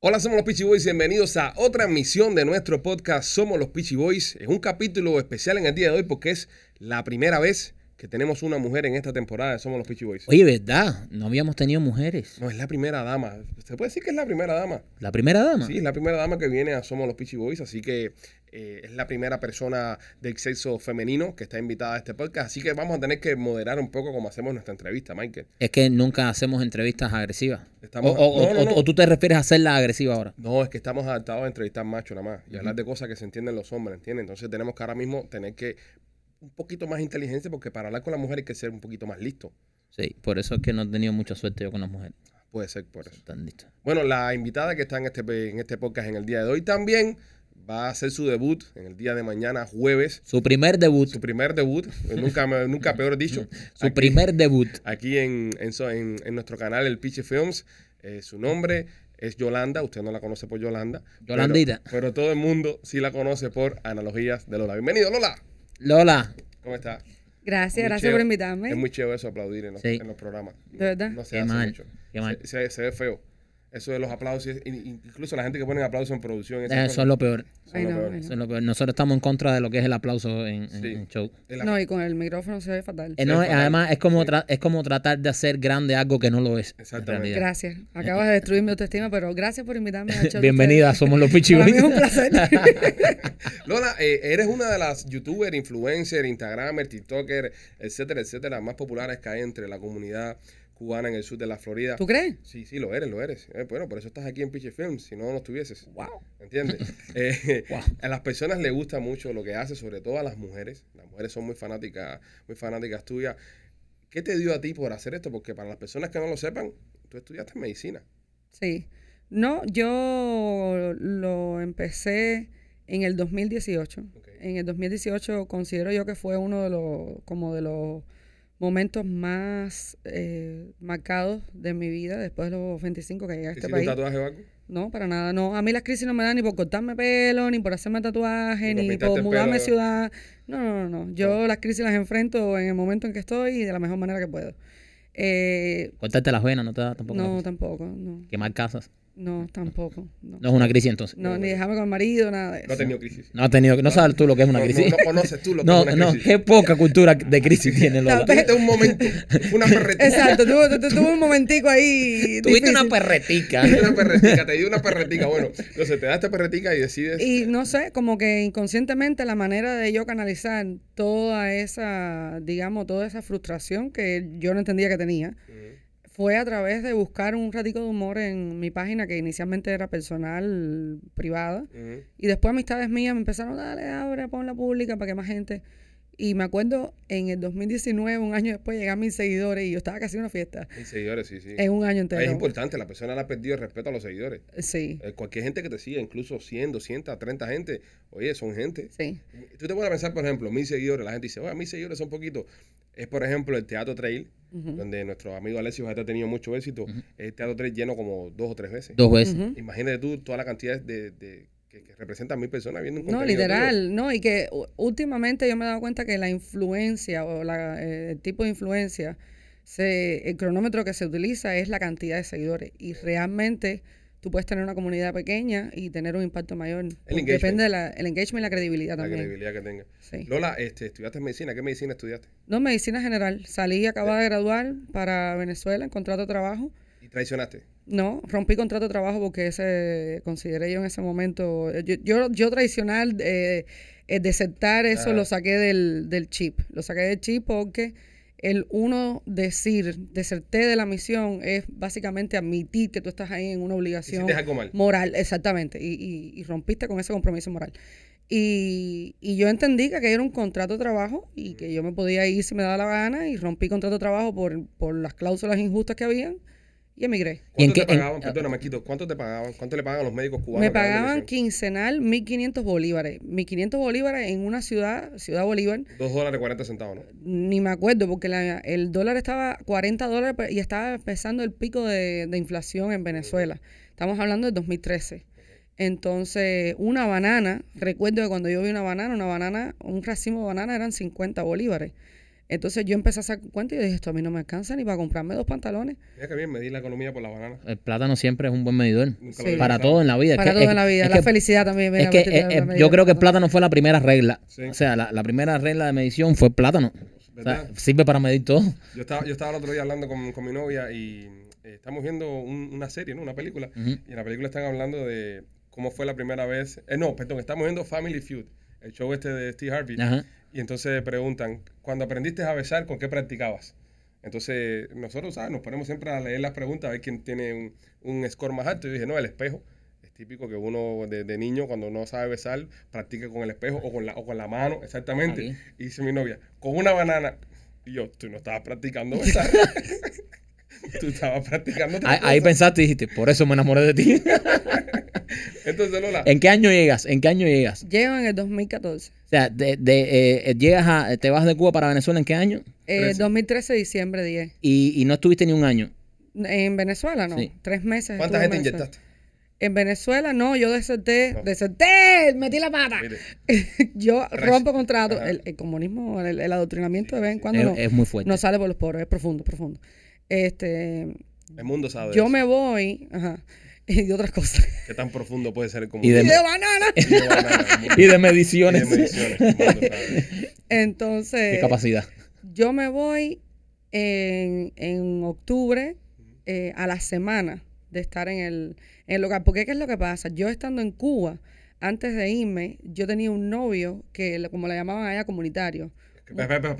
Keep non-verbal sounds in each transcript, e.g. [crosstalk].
Hola, somos los Peachy Boys. Bienvenidos a otra emisión de nuestro podcast Somos los Peachy Boys. Es un capítulo especial en el día de hoy porque es la primera vez que tenemos una mujer en esta temporada de Somos los Peachy Boys. Oye, ¿verdad? No habíamos tenido mujeres. No, es la primera dama. ¿Se puede decir que es la primera dama? ¿La primera dama? Sí, es la primera dama que viene a Somos los Peachy Boys, así que eh, es la primera persona del sexo femenino que está invitada a este podcast. Así que vamos a tener que moderar un poco como hacemos nuestra entrevista, Michael. Es que nunca hacemos entrevistas agresivas. Estamos- o, o- no, no, o- no. o tú te refieres a hacerla agresiva ahora. No, es que estamos adaptados a entrevistar macho nada más y hablar de cosas que se entienden los hombres, ¿entiendes? Entonces tenemos que ahora mismo tener que un poquito más inteligencia porque para hablar con la mujer hay que ser un poquito más listo. Sí, por eso es que no he tenido mucha suerte yo con las mujeres. Puede ser por eso. Están listas. Bueno, la invitada que está en este, en este podcast en el día de hoy también va a hacer su debut en el día de mañana, jueves. Su primer debut. Su primer debut, eh, nunca, nunca peor dicho. [laughs] Su aquí- primer debut. Aquí en, en, en- en nuestro canal, el Piche Films. Eh, su nombre es Yolanda. Usted no la conoce por Yolanda. Yolandita. Pero, todo el mundo sí la conoce por analogías de Lola. Bienvenido, Lola. Lola. ¿Cómo está? Gracias, Muy gracias chévere. por invitarme. Es muy chévere eso aplaudir en los, Sí. en los programas. ¿De verdad? No se Qué hace mal, mucho. qué mal. Se, se- se ve feo. Eso de los aplausos, in- in- incluso la gente que pone aplausos en producción. esas Eso es lo peor. Ay, lo no, peor. Eso es lo peor. Nosotros estamos en contra de lo que es el aplauso en, en- Sí. en show. No, y con el micrófono se ve fatal. Eh, no, además, es como, Sí. tra- es como tratar de hacer grande algo que no lo es. en Exactamente. Gracias. Acabas de destruir mi autoestima, pero gracias por invitarme al show. Bienvenida, somos los Pichi Para mí Boys. es un placer. [laughs] Lola, eh, eres una de las youtubers, influencers, instagramers, tiktoker, etcétera, etcétera, más populares que hay entre la comunidad cubana en el sur de la Florida. ¿Tú crees? Sí, sí, lo eres, lo eres. Eh, bueno, por eso estás aquí en Piche Films, si no, no estuvieses. Wow. ¿Entiendes? [laughs] Eh, Wow. A las personas les gusta mucho lo que haces, sobre todo a las mujeres. Las mujeres son muy fanáticas, muy fanáticas tuyas. ¿Qué te dio a ti por hacer esto? Porque para las personas que no lo sepan, tú estudiaste medicina. Sí. No, yo lo empecé en el 2018. Ok. En el 2018 considero yo que fue uno de los, como de los momentos más eh, marcados de mi vida después de los 25 que llegué a ¿Te este país. un tatuaje o algo? No, para nada, no. A mí las crisis no me dan ni por cortarme pelo, ni por hacerme tatuaje, Ni por ni mudarme de pelo. ciudad. No, no, no, no. Yo las crisis las enfrento en el momento en que estoy y de la mejor manera que puedo. Eh, Cortarte las venas, no te da tampoco. no, tampoco, no. Quemar casas. No, tampoco. No, No es una crisis entonces. no ni dejarme con el marido, nada de eso. No has tenido crisis. No has tenido, no sabes tú lo que es una No, crisis. no, no conoces tú lo que No, es una no, crisis. qué poca cultura de crisis [laughs] tiene Lola. Tuviste un momento, una [laughs] perretica. Exacto, tuve, tu- un momentico ahí. Tuviste una perretica. Te di una perretica, te di una perretica. Bueno, entonces te das esta perretica y decides. Y no sé, como que inconscientemente la manera de yo canalizar toda esa, digamos, toda esa frustración que yo no entendía que tenía. Fue a través de buscar un ratico de humor en mi página que inicialmente era personal, privada. Y después amistades mías me empezaron, dale, abre, ponla pública para que más gente. Y me acuerdo en el 2019, un año después, llegaron mis seguidores y yo estaba casi en una fiesta. Y seguidores, sí, sí. En un año entero. es importante, la persona le ha perdido el respeto a los seguidores. Sí, Eh, cualquier gente que te siga, incluso 100, 200, 30 gente, oye, son gente. sí. Tú te puedes pensar, por ejemplo, mis seguidores, la gente dice, oye, mis seguidores son poquitos. Es, por ejemplo, el Teatro Trail, donde nuestro amigo Alessio ha tenido mucho éxito. El Teatro Trail lleno como dos o tres veces. Dos veces. Imagínate tú toda la cantidad de, de- que, que representan mil personas viendo un No, literal, no, y que últimamente yo me he dado cuenta que la influencia o la, eh, el tipo de influencia, se, el cronómetro que se utiliza es la cantidad de seguidores y realmente tú puedes tener una comunidad pequeña y tener un impacto mayor. Depende del el engagement y la credibilidad La también. credibilidad que tenga. Sí. Lola, este, estudiaste medicina. ¿Qué medicina estudiaste? No, medicina general. Salí, acababa de graduar para Venezuela en contrato de trabajo. ¿Y traicionaste? No, rompí contrato de trabajo porque ese consideré yo en ese momento. Yo, yo, yo tradicional, eh, eh, desertar, eso Ah. lo saqué del, del chip. Lo saqué del chip porque el uno decir, deserté de la misión, es básicamente admitir que tú estás ahí en una obligación mal. moral, exactamente, y, y, y rompiste con ese compromiso moral. Y, y yo entendí que aquello era un contrato de trabajo y que yo me podía ir si me daba la gana y rompí contrato de trabajo por, por las cláusulas injustas que habían y emigré. ¿Y en ¿Cuánto te qué- en- pagaban? Perdona, Marquito, ¿cuánto te pagaban? ¿Cuánto le pagan a los médicos cubanos? Me pagaban quincenal 1.500 bolívares. 1.500 bolívares en una ciudad, Ciudad Bolívar, Dos dólares 40 centavos, ¿no? ni me acuerdo porque la- el dólar estaba 40 dólares pe- y estaba empezando el pico de, de inflación en Venezuela. Estamos hablando del 2013. Entonces, una banana, recuerdo que cuando yo vi una banana, una banana, un racimo de banana eran 50 bolívares. Entonces yo empecé a hacer cuenta y yo dije, esto a mí no me alcanza ni para comprarme dos pantalones. Mira que bien, medir la economía por la banana. El plátano siempre es un buen medidor. Sí. Para todo en la vida. Es Para que- todo es- en la vida. es la que- felicidad también. Es que yo creo que el plátano fue la primera regla. Sí. O sea, la, la primera regla de medición fue el plátano. O sea, ¿Verdad? sirve para medir todo. Yo estaba, yo estaba el otro día hablando con, con mi novia y eh, estamos viendo un- una serie, ¿no? Una película. Y en la película están hablando de cómo fue la primera vez. eh, no, perdón, estamos viendo Family Feud, el show este de Steve Harvey. Ajá. Y entonces preguntan, cuando aprendiste a besar, ¿con qué practicabas? Entonces, nosotros, ¿sabes? Nos ponemos siempre a leer las preguntas, a ver quién tiene un, un score más alto. Y yo dije, no, el espejo. Es típico que uno de, de niño, cuando no sabe besar, practica con el espejo o con la, o con la mano, exactamente. Y dice mi novia, con una banana. Y yo, tú no estabas practicando besar. [laughs] [laughs] [laughs] tú estabas practicando otra Ahí, ahí cosa". pensaste y dijiste, por eso me enamoré de ti. [laughs] Entonces, Lola, ¿En qué año llegas? ¿En qué año llegas? Llego en el 2014. O sea, de, de, eh, llegas a, te vas de Cuba para Venezuela en qué año? Eh, Trece. 2013, diciembre 10. Y, y no estuviste ni un año. En Venezuela, no. Sí. Tres meses. ¿cuánta gente Venezuela. inyectaste? En Venezuela, no, yo deserté, No. deserté, metí la pata. [laughs] Yo rompo contrato. El, el comunismo, el, el adoctrinamiento de vez en cuando Es, no, es muy fuerte. no sale por los poros, es profundo, profundo. Este, el mundo sabe. yo eso. me voy, ajá, [laughs] y de otras cosas. ¿Qué tan profundo puede ser el Y comunismo? de- Y de banana. Y de banana, y de [laughs] y de mediciones. mediciones, el mundo sabe. Entonces, Qué capacidad. yo me voy en, en octubre eh, a la semana de estar en el, en el local. Porque ¿qué es lo que pasa? Yo estando en Cuba, antes de irme, yo tenía un novio que, como le llamaban allá, comunitario. Pe- pe- pe.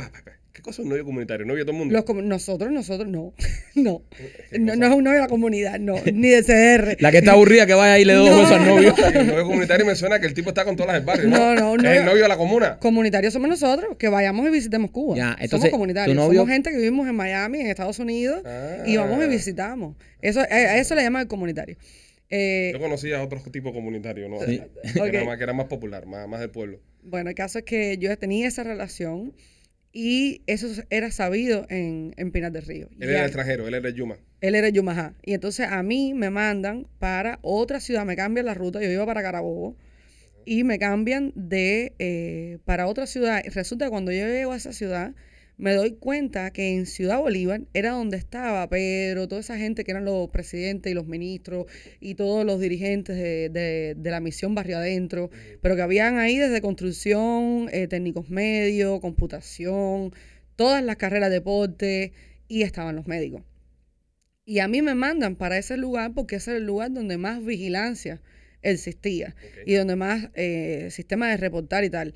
¿Qué cosa es un novio comunitario? ¿Novio de todo el mundo? Los comu- nosotros, nosotros, no. [laughs] no. ¿Qué No, es un novio de la comunidad, no. Ni de CR. La que está aburrida que vaya y le dos No, besos al novio. [laughs] El novio comunitario me suena que el tipo está con todas las del barrio. No, No, no, un Es novio- el novio de la comuna. Comunitarios somos nosotros, que vayamos y visitemos Cuba. Ya, somos entonces, comunitarios. tu novio- Somos gente que vivimos en Miami, en Estados Unidos, y vamos y Ah. visitamos. Eso, a a eso le llaman el comunitario. Eh, Yo conocía a otro tipo comunitario, ¿no? Sí. Que, Ok. era más, que era más popular, más, más del pueblo. Bueno, el caso es que yo tenía esa relación y eso era sabido en, en Pinar del Río. Él era extranjero, él era Yuma. él era Yumajá. Y entonces a mí me mandan para otra ciudad, me cambian la ruta, yo iba para Carabobo y me cambian de eh, para otra ciudad. Y Resulta que cuando yo llego a esa ciudad, me doy cuenta que en Ciudad Bolívar era donde estaba Pedro, toda esa gente que eran los presidentes y los ministros y todos los dirigentes de, de- de la misión Barrio Adentro, pero que habían ahí desde construcción, eh, técnicos medios, computación, todas las carreras de deporte y estaban los médicos. Y a mí me mandan para ese lugar porque ese era el lugar donde más vigilancia existía y donde más eh, sistema de reportar y tal.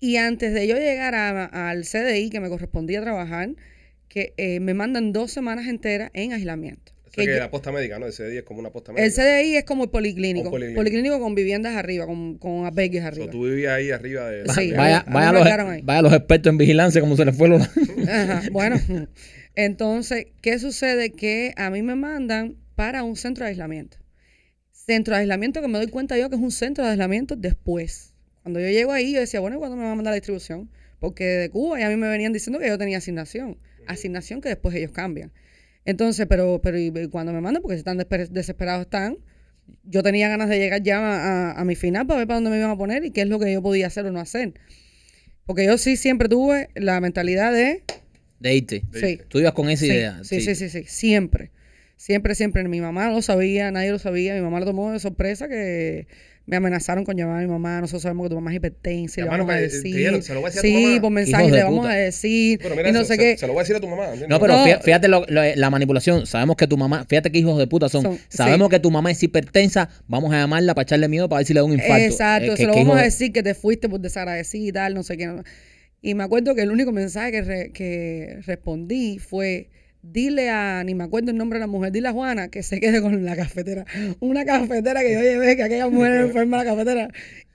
Y antes de yo llegar a- al CDI, que me correspondía trabajar, que eh, me mandan dos semanas enteras en aislamiento. Eso Que que yo- la posta médica, ¿no? Ese día es como una posta el médica. CDI es como el policlínico, policlínico. policlínico. con viviendas arriba, con, con albergues O arriba. sea, tú vivías ahí arriba de... Sí, de- Vaya, a vaya, los, ahí. vaya los expertos en vigilancia como se les fue lo... Ajá, [laughs] bueno, entonces, ¿qué sucede? Que a mí me mandan para un centro de aislamiento. Centro de aislamiento que me doy cuenta yo que es un centro de aislamiento después. Cuando yo llego ahí, yo decía, bueno, ¿y cuándo me van a mandar la distribución? Porque de Cuba ya a mí me venían diciendo que yo tenía asignación. Asignación que después ellos cambian. Entonces, pero, pero ¿y y cuando me mandan? Porque si están desesper- desesperados están. Yo tenía ganas de llegar ya a, a- a mi final para ver para dónde me iban a poner y qué es lo que yo podía hacer o no hacer. Porque yo sí siempre tuve la mentalidad de De irte. Sí. Tú ibas con esa Sí, idea. Sí, sí, sí, sí, siempre. Siempre, siempre. Mi mamá lo sabía, nadie lo sabía. Mi mamá lo tomó de sorpresa que me amenazaron con llamar a mi mamá. Nosotros sabemos que tu mamá es hipertensa y le vamos a decir. dijeron, se lo voy a decir a tu sí, mamá. por mensaje le vamos puta. a decir. Bueno, mira y no eso, sé se, qué. se lo voy a decir a tu mamá. ¿entiendes? No, pero No. fíjate lo- lo- la manipulación. Sabemos que tu mamá, fíjate qué hijos de puta son. Son, Sabemos sí. que tu mamá es hipertensa. Vamos a llamarla para echarle miedo para ver si le da un infarto. Exacto, Eh, se que- lo vamos a de- decir que te fuiste por desagradecida y tal, no sé qué. no. Y me acuerdo que el único mensaje que, re- que respondí fue, dile a, ni me acuerdo el nombre de la mujer, dile a Juana que se quede con la cafetera. Una cafetera que yo llevé, que aquella mujer era [laughs] enferma la cafetera.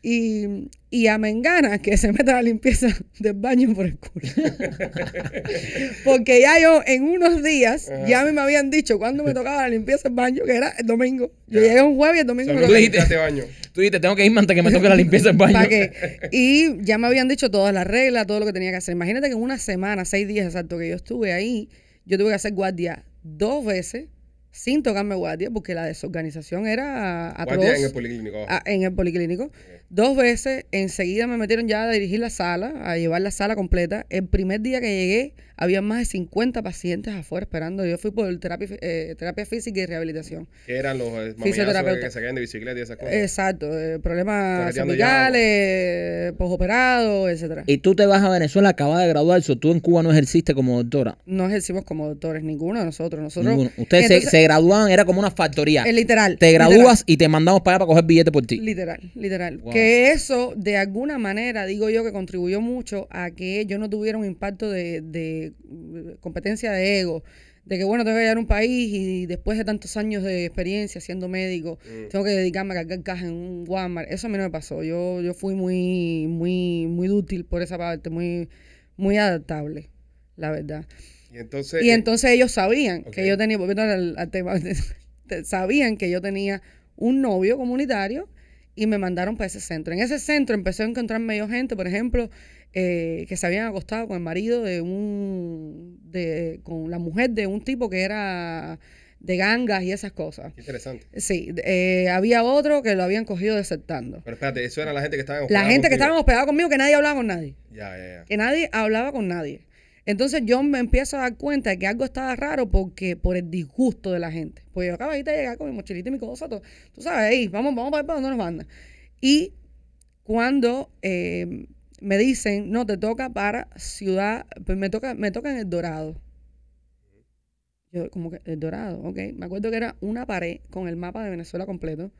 Y, y a Mengana que se meta la limpieza del baño por el culo. [laughs] Porque ya yo en unos días, ya a mí me habían dicho cuando me tocaba la limpieza del baño, que era el domingo. Yo Ya. llegué un jueves y el domingo Solo me Tú dijiste- quitaste baño. Tú dices, tengo que irme antes que me toque la limpieza del baño. ¿Para qué? [laughs] Y ya me habían dicho todas las reglas, todo lo que tenía que hacer. Imagínate que en una semana, seis días exacto que yo estuve ahí, yo tuve que hacer guardia dos veces sin tocarme guardia porque la desorganización era atroz. Guardia en el policlínico. abajo. Ah, en el policlínico. Dos veces, enseguida me metieron ya a dirigir la sala, a llevar la sala completa. El primer día que llegué, había más de 50 pacientes afuera esperando. Yo fui por terapia, eh, terapia física y rehabilitación. Que eran los eh, mamillazos Fisioterapeuta. que se caen de bicicleta y esas cosas. Exacto, eh, problemas cervicales, posoperados, etcétera. Y tú te vas a Venezuela, acabas de graduarse, tú en Cuba no ejerciste como doctora. No ejercimos como doctores, ninguno de nosotros. Nosotros, Ninguno. Ustedes se- Entonces, se, gradúan, era como una factoría. es literal. te literal. gradúas y te mandamos para allá para coger billete por ti. Literal, literal. Wow. Que eso, de alguna manera, digo yo que contribuyó mucho a que yo no tuviera un impacto de, de, competencia de ego. De que, bueno, tengo que llegar a un país y después de tantos años de experiencia siendo médico, Mm. tengo que dedicarme a cargar cajas en un Walmart. Eso a mí no me pasó. Yo, yo fui muy, muy, muy útil por esa parte, muy, muy adaptable, la verdad. Y entonces. Y entonces ellos sabían que yo tenía, volviendo al, al tema, [laughs] sabían que yo tenía un novio comunitario y me mandaron para ese centro. En ese centro empecé a encontrarme yo gente, por ejemplo, eh, que se habían acostado con el marido de un, de, con la mujer de un tipo que era de gangas y esas cosas. Qué interesante. Sí, eh, había otro que lo habían cogido desertando. Pero espérate, eso era la gente que estaba en La gente que contigo. estaban hospedados conmigo, que nadie hablaba con nadie Ya, ya, ya. que nadie hablaba con nadie. Entonces yo me empiezo a dar cuenta de que algo estaba raro porque por el disgusto de la gente. Pues yo acabo de llegar con mi mochilita y mi cosa, tú, tú sabes, ahí, vamos, vamos para ver para dónde nos mandan. Y cuando eh, me dicen, no, te toca para ciudad, pues me toca, me toca en el Dorado. Yo, como que, el Dorado, ok. Me acuerdo que era una pared con el mapa de Venezuela completo.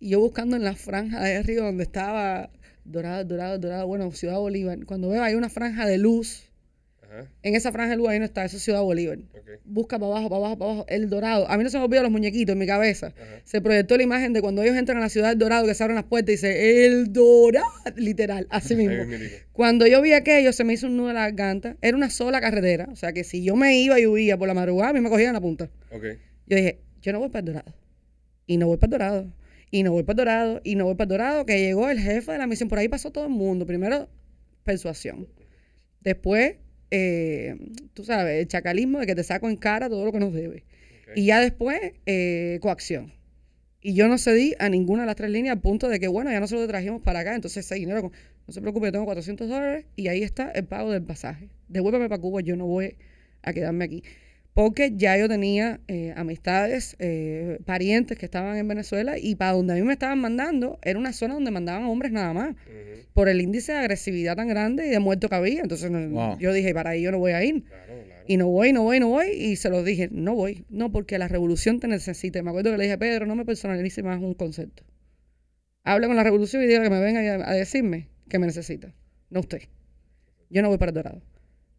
Y yo buscando en la franja de arriba donde estaba Dorado, Dorado, Dorado, bueno, Ciudad Bolívar. Cuando veo hay una franja de luz, Ajá. en esa franja de luz ahí no está, eso es Ciudad Bolívar. Busca para abajo, para abajo, para abajo, el Dorado. A mí no se me olvidan los muñequitos en mi cabeza. Ajá. Se proyectó la imagen de cuando ellos entran a la ciudad del Dorado, que se abren las puertas y dice, el Dorado, literal, así mismo. Cuando yo vi aquello, se me hizo un nudo en la garganta. Era una sola carretera. O sea que si yo me iba y huía por la madrugada, a mí me cogían la punta. Yo dije, yo no voy para el Dorado. Y no voy para el Dorado. Y no voy para el Dorado. Y no voy para el Dorado. Que llegó el jefe de la misión. Por ahí pasó todo el mundo. Primero, persuasión. Después, eh, tú sabes, el chacalismo de que te saco en cara todo lo que nos debe. Y ya después, eh, coacción. Y yo no cedí a ninguna de las tres líneas al punto de que, bueno, ya nosotros lo trajimos para acá, entonces ese dinero, no se preocupe, yo tengo 400 dólares y ahí está el pago del pasaje. Devuélveme para Cuba, yo no voy a quedarme aquí. Porque ya yo tenía eh, amistades, eh, parientes que estaban en Venezuela y para donde a mí me estaban mandando era una zona donde mandaban hombres nada más por el índice de agresividad tan grande y de muerto que había. Entonces Wow. yo dije, para ahí yo no voy a ir. Claro, claro. Y no voy, no voy, no voy. Y se lo dije, no voy. No, porque la revolución te necesita. Y Me acuerdo que le dije, Pedro, no me personalice más un concepto. Habla con la revolución y diga que me venga a, a decirme que me necesita. No usted. Yo no voy para el Dorado.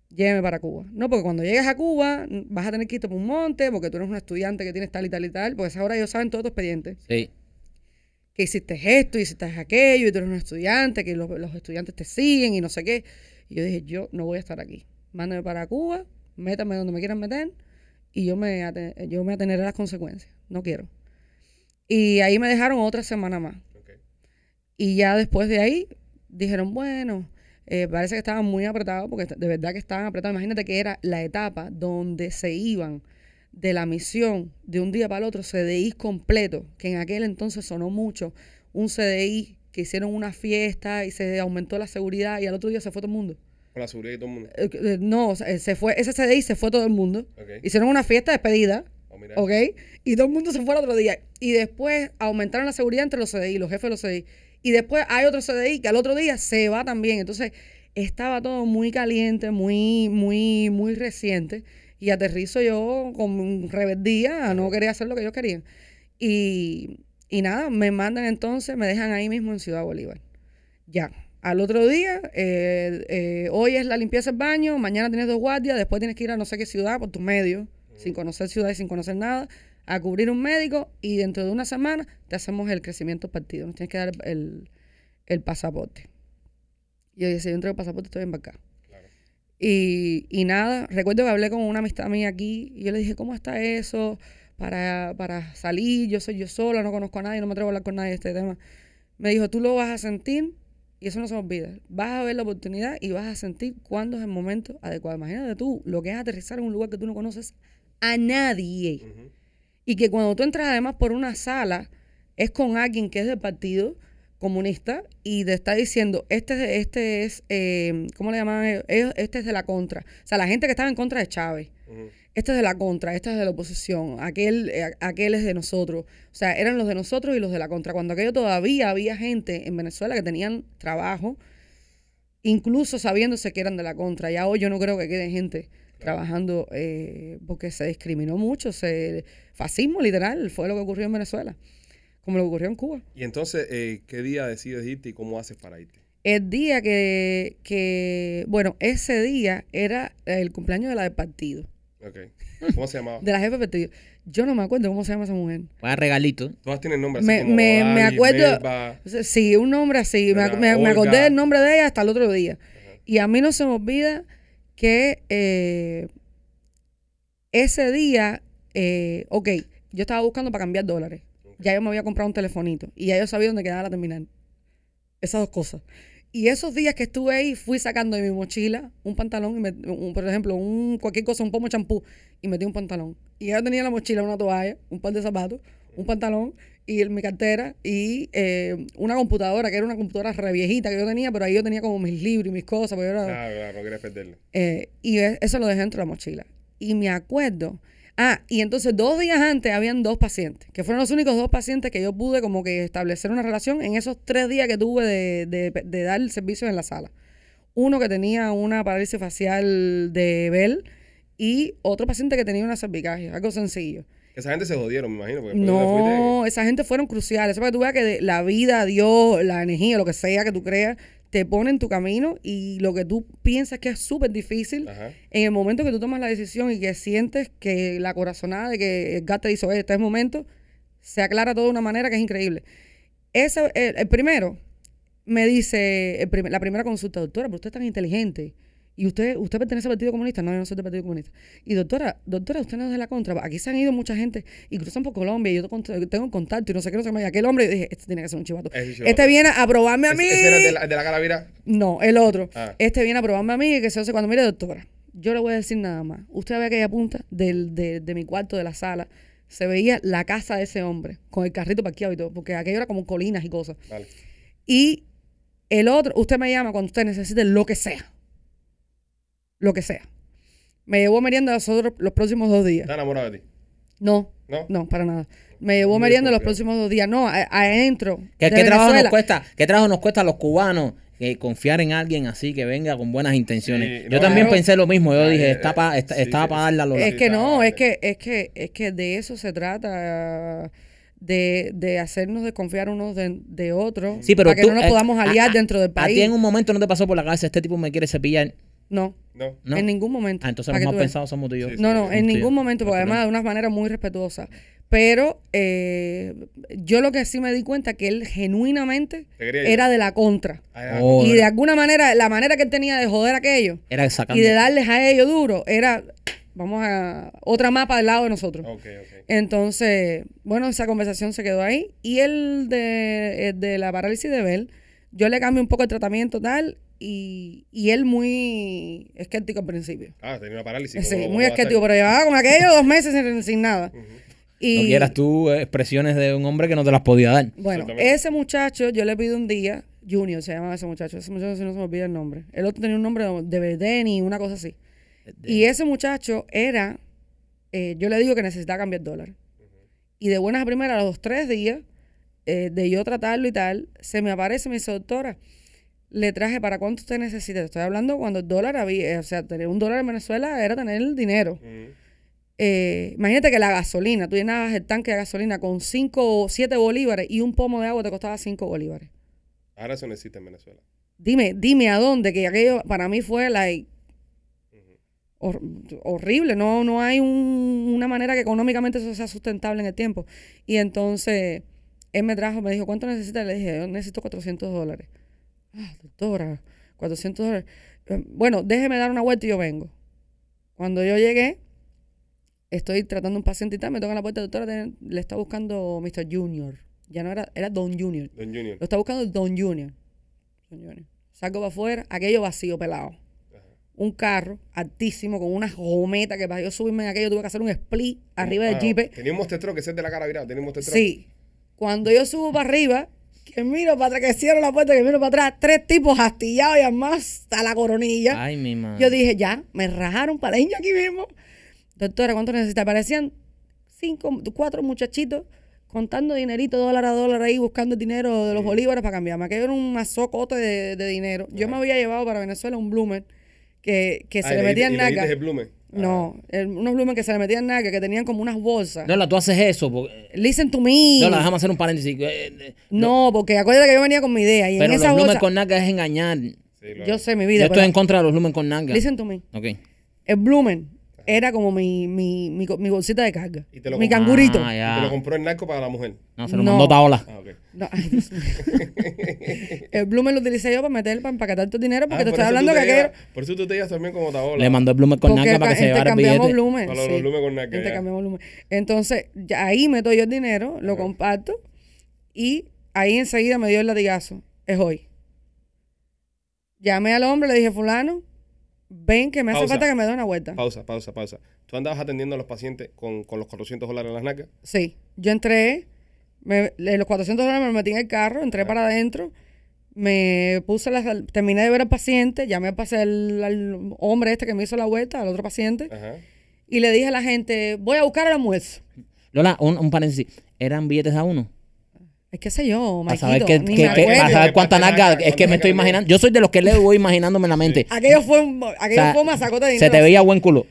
Lléveme para Cuba. No, porque cuando llegues a Cuba vas a tener que irte por un monte, porque tú eres un estudiante que tienes tal y tal y tal, porque a esa hora ellos saben todo tu expediente. Sí. Que hiciste esto, hiciste aquello, y tú eres un estudiante, que los, los estudiantes te siguen y no sé qué. Y yo dije, yo no voy a estar aquí. Mándame para Cuba, métame donde me quieran meter y yo me, yo me ateneré a las consecuencias. No quiero. Y ahí me dejaron otra semana más. Y ya después de ahí dijeron, bueno, eh, parece que estaban muy apretados, porque de verdad que estaban apretados. Imagínate que era la etapa donde se iban de la misión de un día para el otro, CDI completo, que en aquel entonces sonó mucho, un CDI que hicieron una fiesta y se aumentó la seguridad y al otro día se fue todo el mundo. Con la seguridad y todo el mundo. Eh, eh, no, se fue, ese CDI se fue todo el mundo. Hicieron una fiesta de despedida, Oh. ¿ok? Y todo el mundo se fue al otro día. Y después aumentaron la seguridad entre los CDI, los jefes de los CDI. Y después hay otro CDI que al otro día se va también. Entonces estaba todo muy caliente, muy, muy, muy reciente. Y aterrizo yo con rebeldía a no querer hacer lo que ellos querían. Y, y nada, me mandan entonces, me dejan ahí mismo en Ciudad Bolívar. Ya. Al otro día, eh, eh, hoy es la limpieza del baño, mañana tienes dos guardias, después tienes que ir a no sé qué ciudad por tus medios, sin conocer ciudad y sin conocer nada, a cubrir un médico y dentro de una semana te hacemos el crecimiento partido. Nos tienes que dar el, el pasaporte. Y yo dije, si yo entrego el pasaporte estoy embarcado. Claro. Y, y nada, recuerdo que hablé con una amistad mía aquí y yo le dije, ¿cómo está eso? Para, para salir, yo soy yo sola, no conozco a nadie, no me atrevo a hablar con nadie de este tema. Me dijo, tú lo vas a sentir y eso no se me olvida. Vas a ver la oportunidad y vas a sentir cuándo es el momento adecuado. Imagínate tú lo que es aterrizar en un lugar que tú no conoces a nadie. Y que cuando tú entras además por una sala, es con alguien que es del partido, comunista y te está diciendo, este, es- este es, eh, ¿cómo le llamaban ellos? Este es de la contra. O sea, la gente que estaba en contra de Chávez. Este es de la contra, este es de la oposición, aquel, eh, aquel es de nosotros. O sea, eran los de nosotros y los de la contra. Cuando aquello todavía había gente en Venezuela que tenían trabajo, incluso sabiéndose que eran de la contra. Ya hoy yo no creo que quede gente trabajando eh, porque se discriminó mucho. Se, fascismo literal fue lo que ocurrió en Venezuela, como lo que ocurrió en Cuba. Y entonces, eh, ¿qué día decides irte y cómo haces para irte? El día que, que, bueno, ese día era el cumpleaños de la del partido. ¿Cómo se llamaba? [laughs] de la del partido. Yo no me acuerdo cómo se llama esa mujer. Vaya regalito. Todas tienen nombre así Me, como me, me acuerdo, Melba. sí, un nombre así, me, me- me acordé del nombre de ella hasta el otro día. Y a mí no se me olvida que eh, ese día, eh, ok, yo estaba buscando para cambiar dólares. Ya yo me había comprado un telefonito y ya yo sabía dónde quedaba la terminal. Esas dos cosas. Y esos días que estuve ahí, fui sacando de mi mochila un pantalón, y me- un- por ejemplo, un, cualquier cosa, un pomo de champú, y metí un pantalón. Y ya tenía en la mochila una toalla, un par de zapatos, un pantalón, y en mi cartera, y eh, una computadora, que era una computadora re viejita que yo tenía, pero ahí yo tenía como mis libros y mis cosas, yo era... Claro, claro, no quieres perderlo. Eh, y eso lo dejé dentro de la mochila. Y me acuerdo. Ah, y entonces dos días antes habían dos pacientes, que fueron los únicos dos pacientes que yo pude como que establecer una relación en esos tres días que tuve de, de, de dar el servicio en la sala. Uno que tenía una parálisis facial de Bell y otro paciente que tenía una cervicagia, algo sencillo. Esa gente se jodieron, me imagino. Porque de fuiste- No, esa gente fueron cruciales. Eso para que tú veas que de- la vida, Dios, la energía, lo que sea que tú creas, te pone en tu camino y lo que tú piensas que es súper difícil, Ajá. en el momento que tú tomas la decisión y que sientes que la corazonada de que el gato te dice, oye, este es el momento, se aclara todo de una manera que es increíble. Ese, el, el primero me dice, el prim- la primera consulta, doctora, pero usted es tan inteligente. ¿Y usted, usted pertenece al Partido Comunista? No, yo no soy del Partido Comunista. Y doctora, doctora, usted no es de la contra. Aquí se han ido mucha gente y cruzan por Colombia y yo tengo contacto y no sé qué, no sé qué. Y aquel hombre, dije, este tiene que ser un chivato. Este viene a probarme a mí. ¿Ese, ese era de la, de la calavera? No, el otro. Ah. Este viene a probarme a mí y que se hace cuando mire, doctora. Yo le voy a decir nada más. Usted ve aquella punta del, de, de mi cuarto de la sala. Se veía la casa de ese hombre con el carrito parqueado y todo, porque aquello era como colinas y cosas. Vale. Y el otro, usted me llama cuando usted necesite lo que sea. Lo que sea. Me llevó merienda los, otros- los próximos dos días. ¿Está enamorado de ti? No, ¿No? no, para nada. Me llevó Muy merienda los próximos dos días. No, a- adentro. ¿Qué, de qué trabajo nos Venezuela. cuesta? ¿Qué trabajo nos cuesta a los cubanos eh, confiar en alguien así que venga con buenas intenciones? Sí, Yo no, también claro. pensé lo mismo. Yo Ah, dije, eh, está pa- está- sí, estaba sí. para darle a los Es que no, es que, es que, es que de eso se trata, de, de hacernos desconfiar unos de, de otros, Sí, pero para que tú, no nos eh, podamos aliar a- dentro del A ti país. en un momento no te pasó por la cabeza, este tipo me quiere cepillar. No, No. ¿no? en ningún momento. Ah, entonces los más pensados somos tú y yo. Sí, sí. No, no, en ningún momento, porque además de una manera muy respetuosa. Pero eh, yo lo que sí me di cuenta que él genuinamente era de la contra. Ah, Oh, Y de alguna manera, la manera que él tenía de joder aquello Era sacando. y de darles a ellos duro, era, vamos a, otra mapa del lado de nosotros. Entonces, bueno, esa conversación se quedó ahí. Y el de, el de la parálisis de Bell, yo le cambio un poco el tratamiento tal, y, y él muy escéptico al principio. Ah, tenía una parálisis. Sí, ¿cómo- muy escéptico, pero llevaba con aquello dos meses sin, sin nada. Ujú. Y, No quieras tú expresiones de un hombre que no te las podía dar. Bueno, ese muchacho, yo le pido un día, Junior se llamaba ese muchacho, ese muchacho si no se me olvida el nombre. El otro tenía un nombre de Bedeni, una cosa así. Y ese muchacho era, eh, yo le digo que necesitaba cambiar dólar. Y de buenas a primeras, a los tres días eh, de yo tratarlo y tal, se me aparece y me dice, doctora, le traje para cuánto usted necesita. Estoy hablando cuando el dólar había, eh, o sea, tener un dólar en Venezuela era tener el dinero. Eh, imagínate que la gasolina, tú llenabas el tanque de gasolina con 5 o 7 bolívares y un pomo de agua te costaba 5 bolívares. Ahora eso no existe en Venezuela. Dime, dime a dónde, que aquello para mí fue like, hor- horrible. No, no hay un- una manera que económicamente eso sea sustentable en el tiempo. Y entonces él me trajo, me dijo, ¿cuánto necesitas? Le dije, yo necesito 400 dólares. Ah, doctora, 400 dólares. Eh, Bueno, déjeme dar una vuelta y yo vengo. Cuando yo llegué, estoy tratando un paciente y tal, me toca la puerta, doctora, le está buscando Mr. Junior. Ya no era, era Don Junior. Don Junior. Lo está buscando Don Junior. Don Junior. Salgo para afuera, aquello vacío, pelado. Un carro altísimo con una gometa que para yo subirme en aquello tuve que hacer un split arriba del Ah, jeep. Tenía un que es de la cara virada. Tenía un monster truck. Sí. Cuando yo subo para arriba, que miro para atrás, que cierro la puerta, que miro para atrás, tres tipos hastillados y además hasta la coronilla. Ay, mi madre. Yo dije, ya, me rajaron para aquí mismo. Doctora, ¿cuánto necesita? Parecían cinco, cuatro muchachitos contando dinerito dólar a dólar ahí, buscando el dinero de los bolívares para cambiarme. Aquello era un mazocote de, de dinero. Yo me había llevado para Venezuela un bloomer que, que se Ah, le le diste naca. el. No, el- unos bloomers que se le metían naca, que tenían como unas bolsas. Lola, tú haces eso. porque- Listen to me. Lola, déjame hacer un paréntesis. Eh, eh, no, porque acuérdate que yo venía con mi idea y Pero en los lumen bolsa... con naga es engañar. Yo sé mi Yo vida, estoy pero en contra de los lumen con naga. listen to me. Ok. El bloomer era como mi, mi, mi, mi bolsita de carga. Y te lo Mi cangurito. Ah, Y ya. te lo compró el narco para la mujer. No, se lo No. mandó Taola. Ah, ok. No, ay, Dios mío. [laughs] el bloomer lo utilicé yo para meter, para empaquetar tu dinero, porque Ah, te por estoy eso tú hablando que aquello... llevas- Por eso tú te llevas también como Taola. Le mandó el blumen con Porque naga para que se llevara el intercambiamos billete. blumen. Para los sí. blumen con ya. Intercambiamos blumen. Entonces, ya ahí meto yo el dinero, lo comparto y ahí enseguida me dio el latigazo. Es hoy. Llamé al hombre, le dije, fulano, ven que me hace falta que me dé una vuelta. Pausa, pausa, pausa. ¿Tú andabas atendiendo a los pacientes con, con los 400 dólares en las nacas? Sí, yo entré, me, los 400 dólares me metí en el carro, entré para adentro, me puse las, terminé de ver al paciente, llamé pasé al, al hombre este que me hizo la vuelta, al otro paciente, Ajá. y le dije a la gente, voy a buscar el almuerzo. Lola, un, un paréntesis. ¿Eran billetes a uno? Es que sé yo, Para Maikito, saber, qué, ni qué- me qué- acuerdo. para saber cuánta ¿Cuánta naga. naga? Es que me ¿Cuánta estoy imaginando. Yo soy de los que le voy imaginándome en la mente. Aquello fue un, aquello O sea, fue un masacote de Se dinero. te veía buen culo.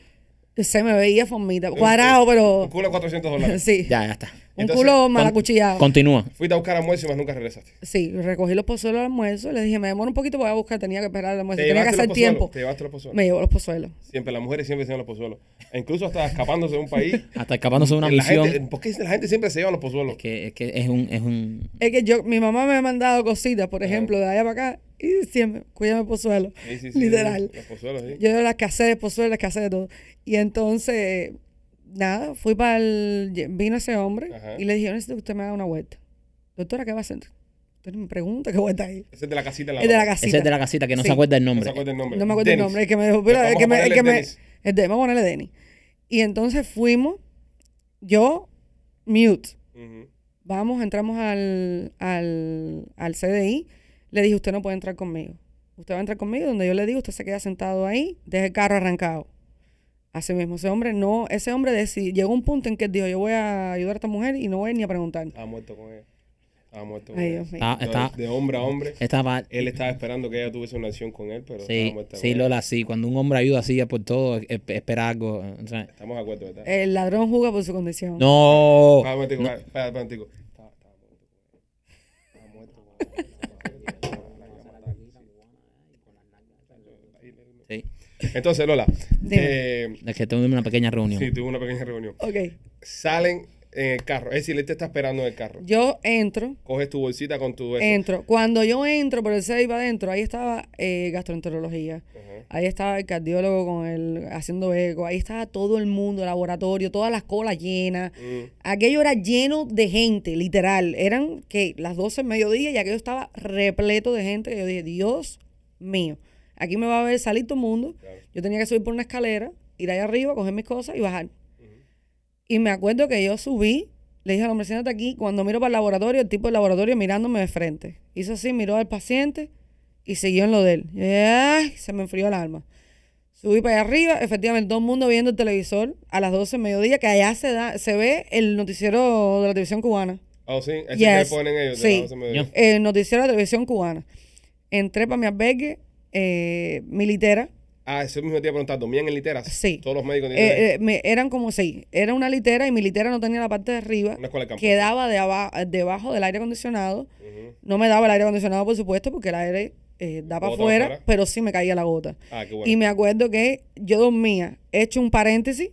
Se me veía formita, cuadrado, pero Un culo de 400 dólares. [laughs] sí, Ya, ya está. Un culo malacuchillado. Continúa. Fuiste a buscar almuerzo y más nunca regresaste. Sí, recogí los pozuelos al almuerzo, le dije, me demoro un poquito, voy a buscar, tenía que esperar el almuerzo, Te tenía que hacer tiempo. Te llevaste los pozuelos. Me llevó los pozuelos. Siempre, las mujeres siempre se llevan los pozuelos. E incluso hasta escapándose de un país. [laughs] Hasta escapándose de una misión. gente, ¿Por qué la gente siempre se lleva los pozuelos? Es que, es que es un, es un. Es que yo, mi mamá me ha mandado cositas, por ejemplo, de allá para acá, y siempre, cuídame el pozuelo. Sí, sí, sí, [laughs] Literal. Los pozuelos, sí. Yo la escasez de pozuelo, la escasez de todo. Y entonces, nada, fui para el. Vino ese hombre Ajá. y le dije, yo necesito que usted me haga una vuelta. Doctora, ¿qué va a hacer? Entonces me pregunta qué vuelta hay. Ese es de la casita la Es de la casita. Ese es de la casita que no Sí. se acuerda el No nombre. se acuerda el nombre. No me acuerdo Dennis. el nombre. El que me dijo, mira, el que a me. El ponerle que me Dennis. el de, vamos a ponerle Denny. Y entonces fuimos, yo, mute. Vamos, entramos al, al, al CDI. Le dije, usted no puede entrar conmigo. Usted va a entrar conmigo donde yo le digo, usted se queda sentado ahí, deja el carro arrancado. Así mismo, ese hombre no, ese hombre decidió, llegó un punto en que él dijo, yo voy a ayudar a esta mujer y no voy ni a preguntar. Estaba muerto con ella. Estaba muerto con Ay, ella. Dios mío. Está, está, De, hombre a hombre. estaba- Él estaba esperando que ella tuviese una acción con él, pero estaba sí, muerta sí, con él. Lola, sí. Cuando un hombre ayuda así es por todo, es- espera algo. o sea, Estamos de acuerdo, ¿verdad? El ladrón juzga por su condición. no. Espera un momentico, espera, espera un momentico. Estaba, estaba muerto con él. Estaba muerto con él. Sí. Entonces, Lola, eh, Es que tuvimos una pequeña reunión. sí, tuve una pequeña reunión. Ok, Salen en el carro, es decir, él te está esperando en el carro. yo entro, Coges tu bolsita con tu... eso. entro. Cuando yo entro por el CDI para adentro, ahí estaba eh, gastroenterología. Ajá. Ahí estaba el cardiólogo con el haciendo eco, ahí estaba todo el mundo, el laboratorio, todas las colas llenas. Mm. Aquello era lleno de gente, literal. Eran que las 12 del mediodía y aquello estaba repleto de gente. que Yo dije, Dios mío, aquí me va a ver salir todo el mundo. Claro. Yo tenía que subir por una escalera, ir allá arriba, coger mis cosas y bajar. Y me acuerdo que yo subí, le dije al hombre, siéntate aquí. Cuando miro para el laboratorio, el tipo del laboratorio mirándome de frente. Hizo así, miró al paciente y siguió en lo de él. Y "Ay", se me enfrió el alma. Subí para allá arriba, efectivamente, todo el mundo viendo el televisor a las 12 del mediodía, que allá se da, se ve el noticiero de la televisión cubana. Oh, sí, ese Yes. que ponen ellos. de Sí. El noticiero de la televisión cubana. Entré para mi albergue, eh, militera. Ah, eso mismo te iba a preguntar, ¿dormían en literas? Sí. Todos los médicos Eh, eh, me- eran como seis. Era una litera y mi litera no tenía la parte de arriba. una escuela de campo. Quedaba de aba- debajo del aire acondicionado. No me daba el aire acondicionado, por supuesto, porque el aire eh, da para afuera. pero sí me caía la gota. Ah, qué bueno. Y me acuerdo que yo dormía, hecho un paréntesis,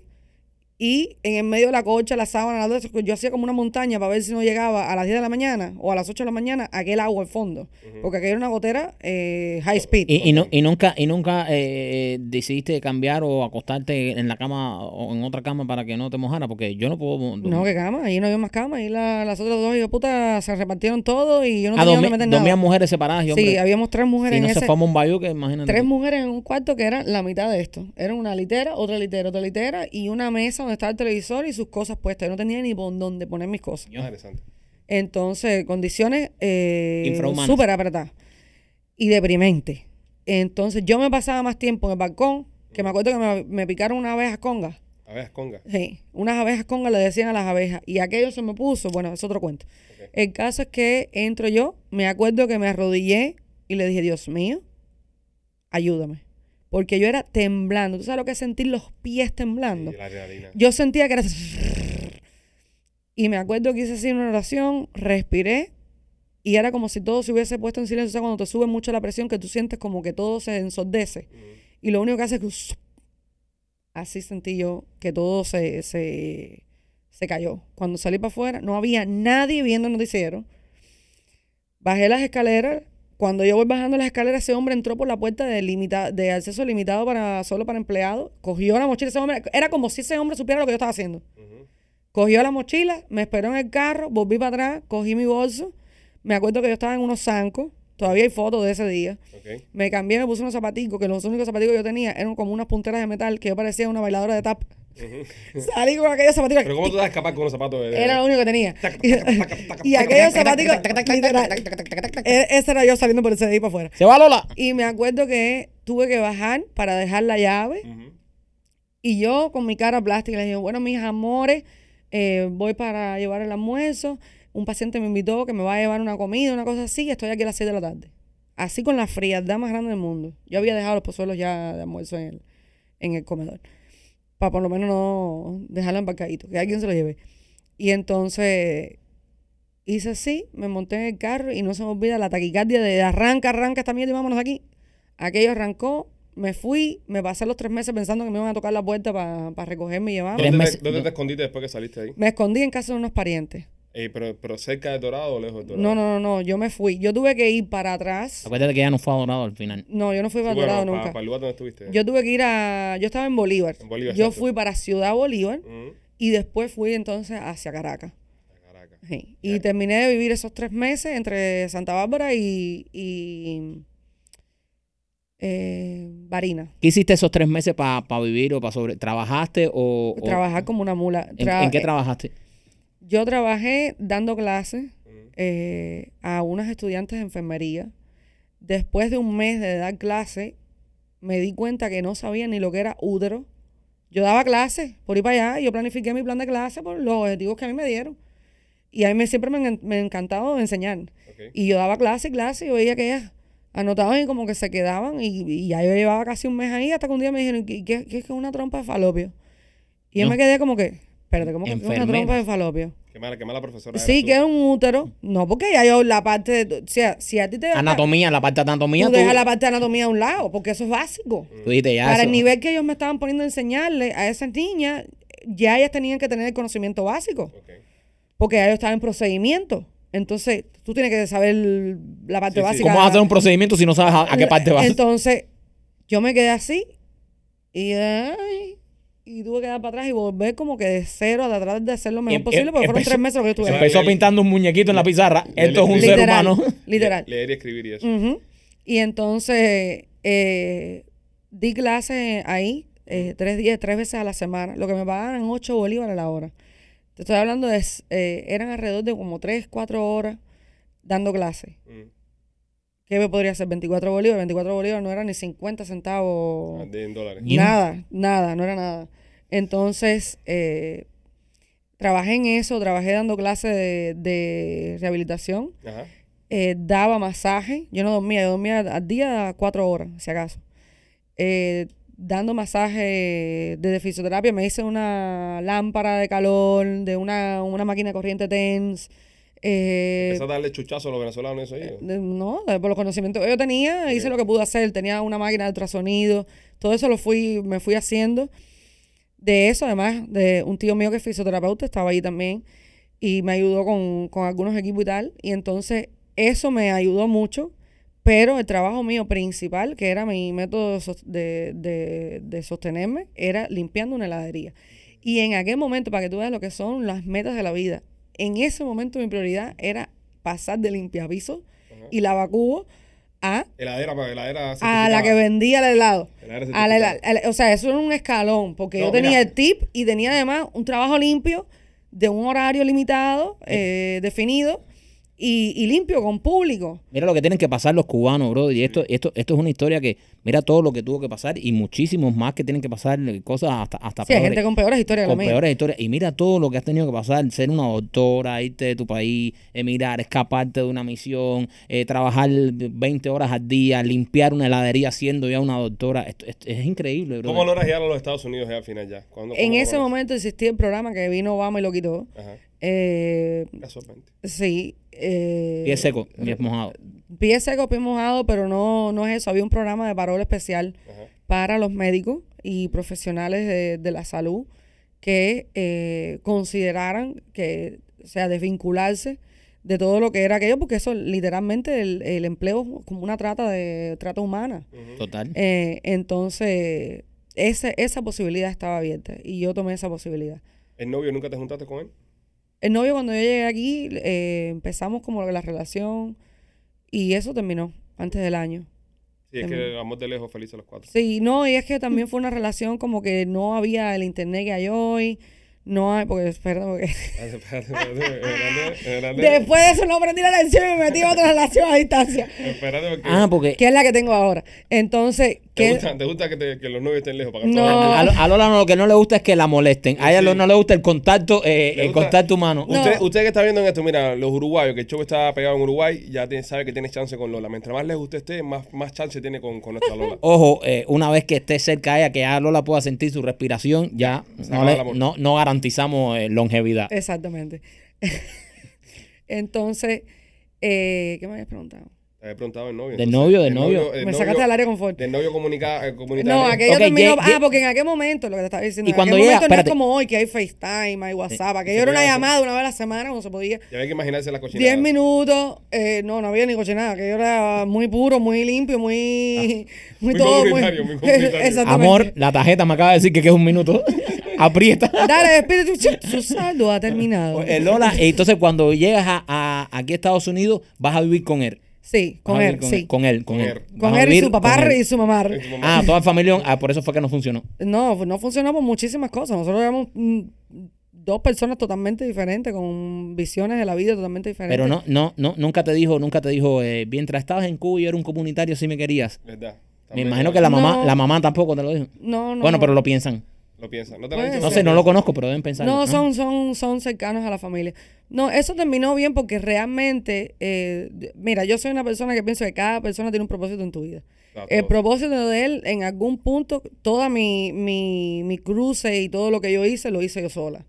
y en el medio de la cocha, la sábana, la yo hacía como una montaña para ver si no llegaba a las 10 de la mañana o a las 8 de la mañana aquel agua al fondo. Porque aquella era una gotera eh, high speed. Y, y, no, y nunca, y nunca eh, decidiste cambiar o acostarte en la cama o en otra cama para que no te mojara, porque yo no puedo. no, que cama, ahí no había más cama. Ahí la- las otras dos hijos de puta se repartieron todo y yo no ah, tenía dónde meter dormían nada. mujeres separadas y hombres. Sí, habíamos tres mujeres si en no se forma un bayou, que imagínate. Tres mujeres en un cuarto que era la mitad de esto. Era una litera, otra litera, otra litera y una mesa donde estaba el televisor y sus cosas puestas. Yo no tenía ni por dónde poner mis cosas. Interesante. Entonces, condiciones eh, Infrahumanas. súper apretadas y deprimente. Entonces, yo me pasaba más tiempo en el balcón, que me acuerdo que me, me picaron unas abejas congas. Abejas conga. Sí, unas abejas congas le decían a las abejas. Y aquello se me puso, bueno, es otro cuento. El caso es que entro yo, me acuerdo que me arrodillé y le dije, Dios mío, ayúdame. Porque yo era temblando. ¿Tú sabes lo que es sentir los pies temblando? Sí, la adrenalina. Yo sentía que era... Y me acuerdo que hice así una oración, respiré y era como si todo se hubiese puesto en silencio. O sea, cuando te sube mucho la presión, que tú sientes como que todo se ensordece. Y lo único que hace es que... Así sentí yo que todo se, se, se cayó. Cuando salí para afuera, no había nadie viendo el noticiero. Bajé las escaleras. Cuando yo voy bajando las escaleras, ese hombre entró por la puerta de, limita- de acceso limitado para solo para empleados. Cogió la mochila. Ese hombre, era como si ese hombre supiera lo que yo estaba haciendo. Cogió la mochila, me esperó en el carro, volví para atrás, cogí mi bolso. Me acuerdo que yo estaba en unos zancos. Todavía hay fotos de ese día. Me cambié, me puse unos zapaticos, que los únicos zapaticos que yo tenía eran como unas punteras de metal que yo parecía una bailadora de tap. Salí con aquellos zapaticos. Pero ¿cómo tú te vas a escapar con unos zapatos de... Era lo único que tenía. y aquellos zapaticos, e- ese era yo saliendo por el CDI para afuera. ¿Se va Lola? Y me acuerdo que tuve que bajar para dejar la llave. Y yo con mi cara plástica le dije, bueno, mis amores, eh, voy para llevar el almuerzo. Un paciente me invitó que me va a llevar una comida, una cosa así, y estoy aquí a las 6 de la tarde. Así con la frialdad más grande del mundo. Yo había dejado los pozuelos ya de almuerzo en el, en el comedor. Para por lo menos no dejarlo embarcadito, que alguien se lo lleve. Y entonces hice así, me monté en el carro y no se me olvida la taquicardia de arranca, arranca esta mierda y vámonos de aquí. Aquello arrancó, me fui, me pasé los tres meses pensando que me iban a tocar la puerta para recogerme y llevarme. Tres ¿Dónde, meses- te, dónde te escondiste después que saliste ahí? Me escondí en casa de unos parientes. Eh, pero, pero cerca del Dorado o lejos del Dorado? No, no, no, no, yo me fui. Yo tuve que ir para atrás. Acuérdate que ya no fue adorado al final. No, yo no fui Sí, para bueno, Dorado pa- nunca. Para el lugar donde estuviste. Yo tuve que ir a... Yo estaba en Bolívar. En Bolívar, yo exacto. fui para Ciudad Bolívar y después fui entonces hacia Caracas. Caracas. Sí. Y terminé de vivir esos tres meses entre Santa Bárbara y, y eh, Barina. ¿Qué hiciste esos tres meses para vivir o para sobre... ¿Trabajaste o...? o- Trabajar como una mula. ¿En, Tra- en qué eh, trabajaste? Yo trabajé dando clases eh, a unas estudiantes de enfermería. Después de un mes de dar clase, me di cuenta que no sabía ni lo que era útero. Yo daba clases por ir para allá y yo planifiqué mi plan de clase por los objetivos que a mí me dieron. Y a mí me, siempre me, han- me ha encantado enseñar. Y yo daba clase y clase y yo veía que ellas anotaban y como que se quedaban. Y, y ya yo llevaba casi un mes ahí hasta que un día me dijeron, ¿qué, qué, qué es que es una trompa de falopio? Y yo No. me quedé como que, espérate, ¿cómo que es una trompa de falopio? Qué mala, qué mala profesora. Sí, que es un útero. No, porque ya yo la parte, de, o sea, si a ti te Anatomía, la parte de anatomía. tú Tú, dejas la parte de anatomía a un lado, porque eso es básico. tú dijiste ya Para eso. el nivel que ellos me estaban poniendo a enseñarle a esas niñas, ya ellas tenían que tener el conocimiento básico, porque ya ellos estaban en procedimiento. Entonces, tú tienes que saber la parte Sí, sí. básica. ¿Cómo vas a hacer un procedimiento si no sabes a, a qué [laughs] parte vas? Entonces, yo me quedé así y, ay, y tuve que dar para atrás y volver como que de cero a tratar de hacer lo mejor Em- posible, porque em- fueron empezó- tres meses lo que yo estuve. Empezó pintando un muñequito en la pizarra. Le- Esto es un ser humano. [laughs] Literal. Le- leer y escribir y eso. Y entonces eh, di clases ahí eh, tres días, tres veces a la semana. Lo que me pagaban ocho bolívares la hora. Te estoy hablando de, eh, eran alrededor de como tres, cuatro horas dando clases. Mm. ¿Qué me podría ser? 24 bolívares. 24 bolívares no era ni 50 centavos. Ah, en dólares. Nada, nada, no era nada. Entonces, eh, trabajé en eso, trabajé dando clases de, de rehabilitación Ajá. eh, daba masaje. Yo no dormía, yo dormía al día cuatro horas, si acaso. Eh, dando masaje de fisioterapia, me hice una lámpara de calor, de una, una máquina de corriente TENS. Eh, a darle chuchazo a los venezolanos eso de- no, de- por los conocimientos que yo tenía, hice lo que pude hacer. Tenía una máquina de ultrasonido. Todo eso lo fui, me fui haciendo. De eso, además, de un tío mío que es fisioterapeuta, estaba ahí también. Y me ayudó con, con algunos equipos y tal. Y entonces, eso me ayudó mucho. Pero el trabajo mío principal, que era mi método de, de- de sostenerme, era limpiando una heladería. Y en aquel momento, para que tú veas lo que son las metas de la vida, en ese momento mi prioridad era pasar de limpiaviso Ajá. y lavacubo a, Heladera, para heladera a la que vendía el helado. Heladera A la- a la- o sea, eso era un escalón, porque No, yo tenía mira. el tip y tenía además un trabajo limpio de un horario limitado, eh, definido y, y limpio, con público. Mira lo que tienen que pasar los cubanos, bro. Y esto, esto, esto es una historia que, mira todo lo que tuvo que pasar y muchísimos más que tienen que pasar, eh, cosas hasta, hasta Sí, peores. gente con peores historias con peores historias. Y mira todo lo que has tenido que pasar, ser una doctora, irte de tu país, emigrar, escaparte de una misión, eh, trabajar 20 horas al día, limpiar una heladería siendo ya una doctora. Esto, esto es increíble, bro. ¿Cómo logras llegar a los Estados Unidos ya al final ya? ¿Cuándo- En ese logras? momento existía el programa que vino Obama y lo quitó. Ajá, Eh, casualmente. sí. Eh, Pie seco, pie mojado. Pie seco, pie mojado, pero no, no es eso. Había un programa de parol especial Ajá. para los médicos y profesionales de, de la salud que eh, consideraran que, o sea, desvincularse de todo lo que era aquello, porque eso literalmente el, el empleo es como una trata de trata humana. Total. Eh, entonces, ese, esa posibilidad estaba abierta y yo tomé esa posibilidad. ¿El novio nunca te juntaste con él? El novio cuando yo llegué aquí, eh, empezamos como la relación y eso terminó antes del año. Sí, es que amor de lejos, feliz a los cuatro. Sí, no, y es que también fue una relación como que no había el internet que hay hoy, no hay, porque, perdón, porque Espérate, espérate, espérate, espérate, espérate. después de eso no aprendí la lección y me metí en otra relación a distancia, Espérate porque Ah, porque que es la que tengo ahora. Entonces, te, que gusta, te gusta que, te- que los novios estén lejos para No. a, a- a Lola no, lo que no le gusta es que la molesten. A ella Sí. no le gusta el contacto, eh, el gusta- contacto humano. No. Usted, usted que está viendo en esto, mira, los uruguayos, que el show está pegado en Uruguay, ya tiene- sabe que tiene chance con Lola. Mientras más lejos usted esté, más, más chance tiene con, con nuestra Lola. [laughs] Ojo, eh, una vez que esté cerca de ella, que ya Lola pueda sentir su respiración, ya no, le- no, no garantizamos eh, longevidad. exactamente. [laughs] Entonces, eh, ¿qué me habías preguntado? Te había preguntado el novio. Del novio, del novio. me sacaste del área de confort. Del novio comunica, eh, comunitario. No, aquello Ok, terminó. ye- ah, porque en aquel momento, lo que te estaba diciendo, Y en cuando aquel llega- momento no es espérate. como hoy que hay FaceTime, hay WhatsApp. Aquello Se era una llamada una vez a la semana cuando se podía. Ya hay que imaginarse la cochinada. 10 minutos, eh, no, no había ni cochinada, aquello era muy puro, muy limpio, muy. muy, [laughs] muy todo. comunitario, muy [laughs] comunitario. Exactamente. Amor, la tarjeta me acaba de decir que queda un minuto. [laughs] Aprieta. Dale, espíritu, su saldo ha terminado. Eh, Lola, entonces cuando llegas a, a- aquí a Estados Unidos, vas a vivir con él. Sí, con él, vivir sí. Con él, con Con él. Con él y su papá con y su mamá. Tu mamá. Ah, toda la familia. Ah, por eso fue que no funcionó. No, no funcionó por muchísimas cosas. Nosotros éramos mm, dos personas totalmente diferentes, con visiones de la vida totalmente diferentes. Pero no, no, no, nunca te dijo, nunca te dijo, eh, mientras estabas en Cuba y yo era un comunitario, sí me querías. ¿Verdad? Me imagino que la mamá, No. la mamá tampoco te lo dijo. No, no. Bueno, no. pero lo piensan. Lo piensa. ¿No te lo? No ser. sé, no lo conozco, pero deben pensar. No, son, son, son cercanos a la familia. No, eso terminó bien porque realmente, eh, mira, yo soy una persona que pienso que cada persona tiene un propósito en tu vida. Claro, El propósito de él, en algún punto, toda mi, mi, mi cruce y todo lo que yo hice, lo hice yo sola.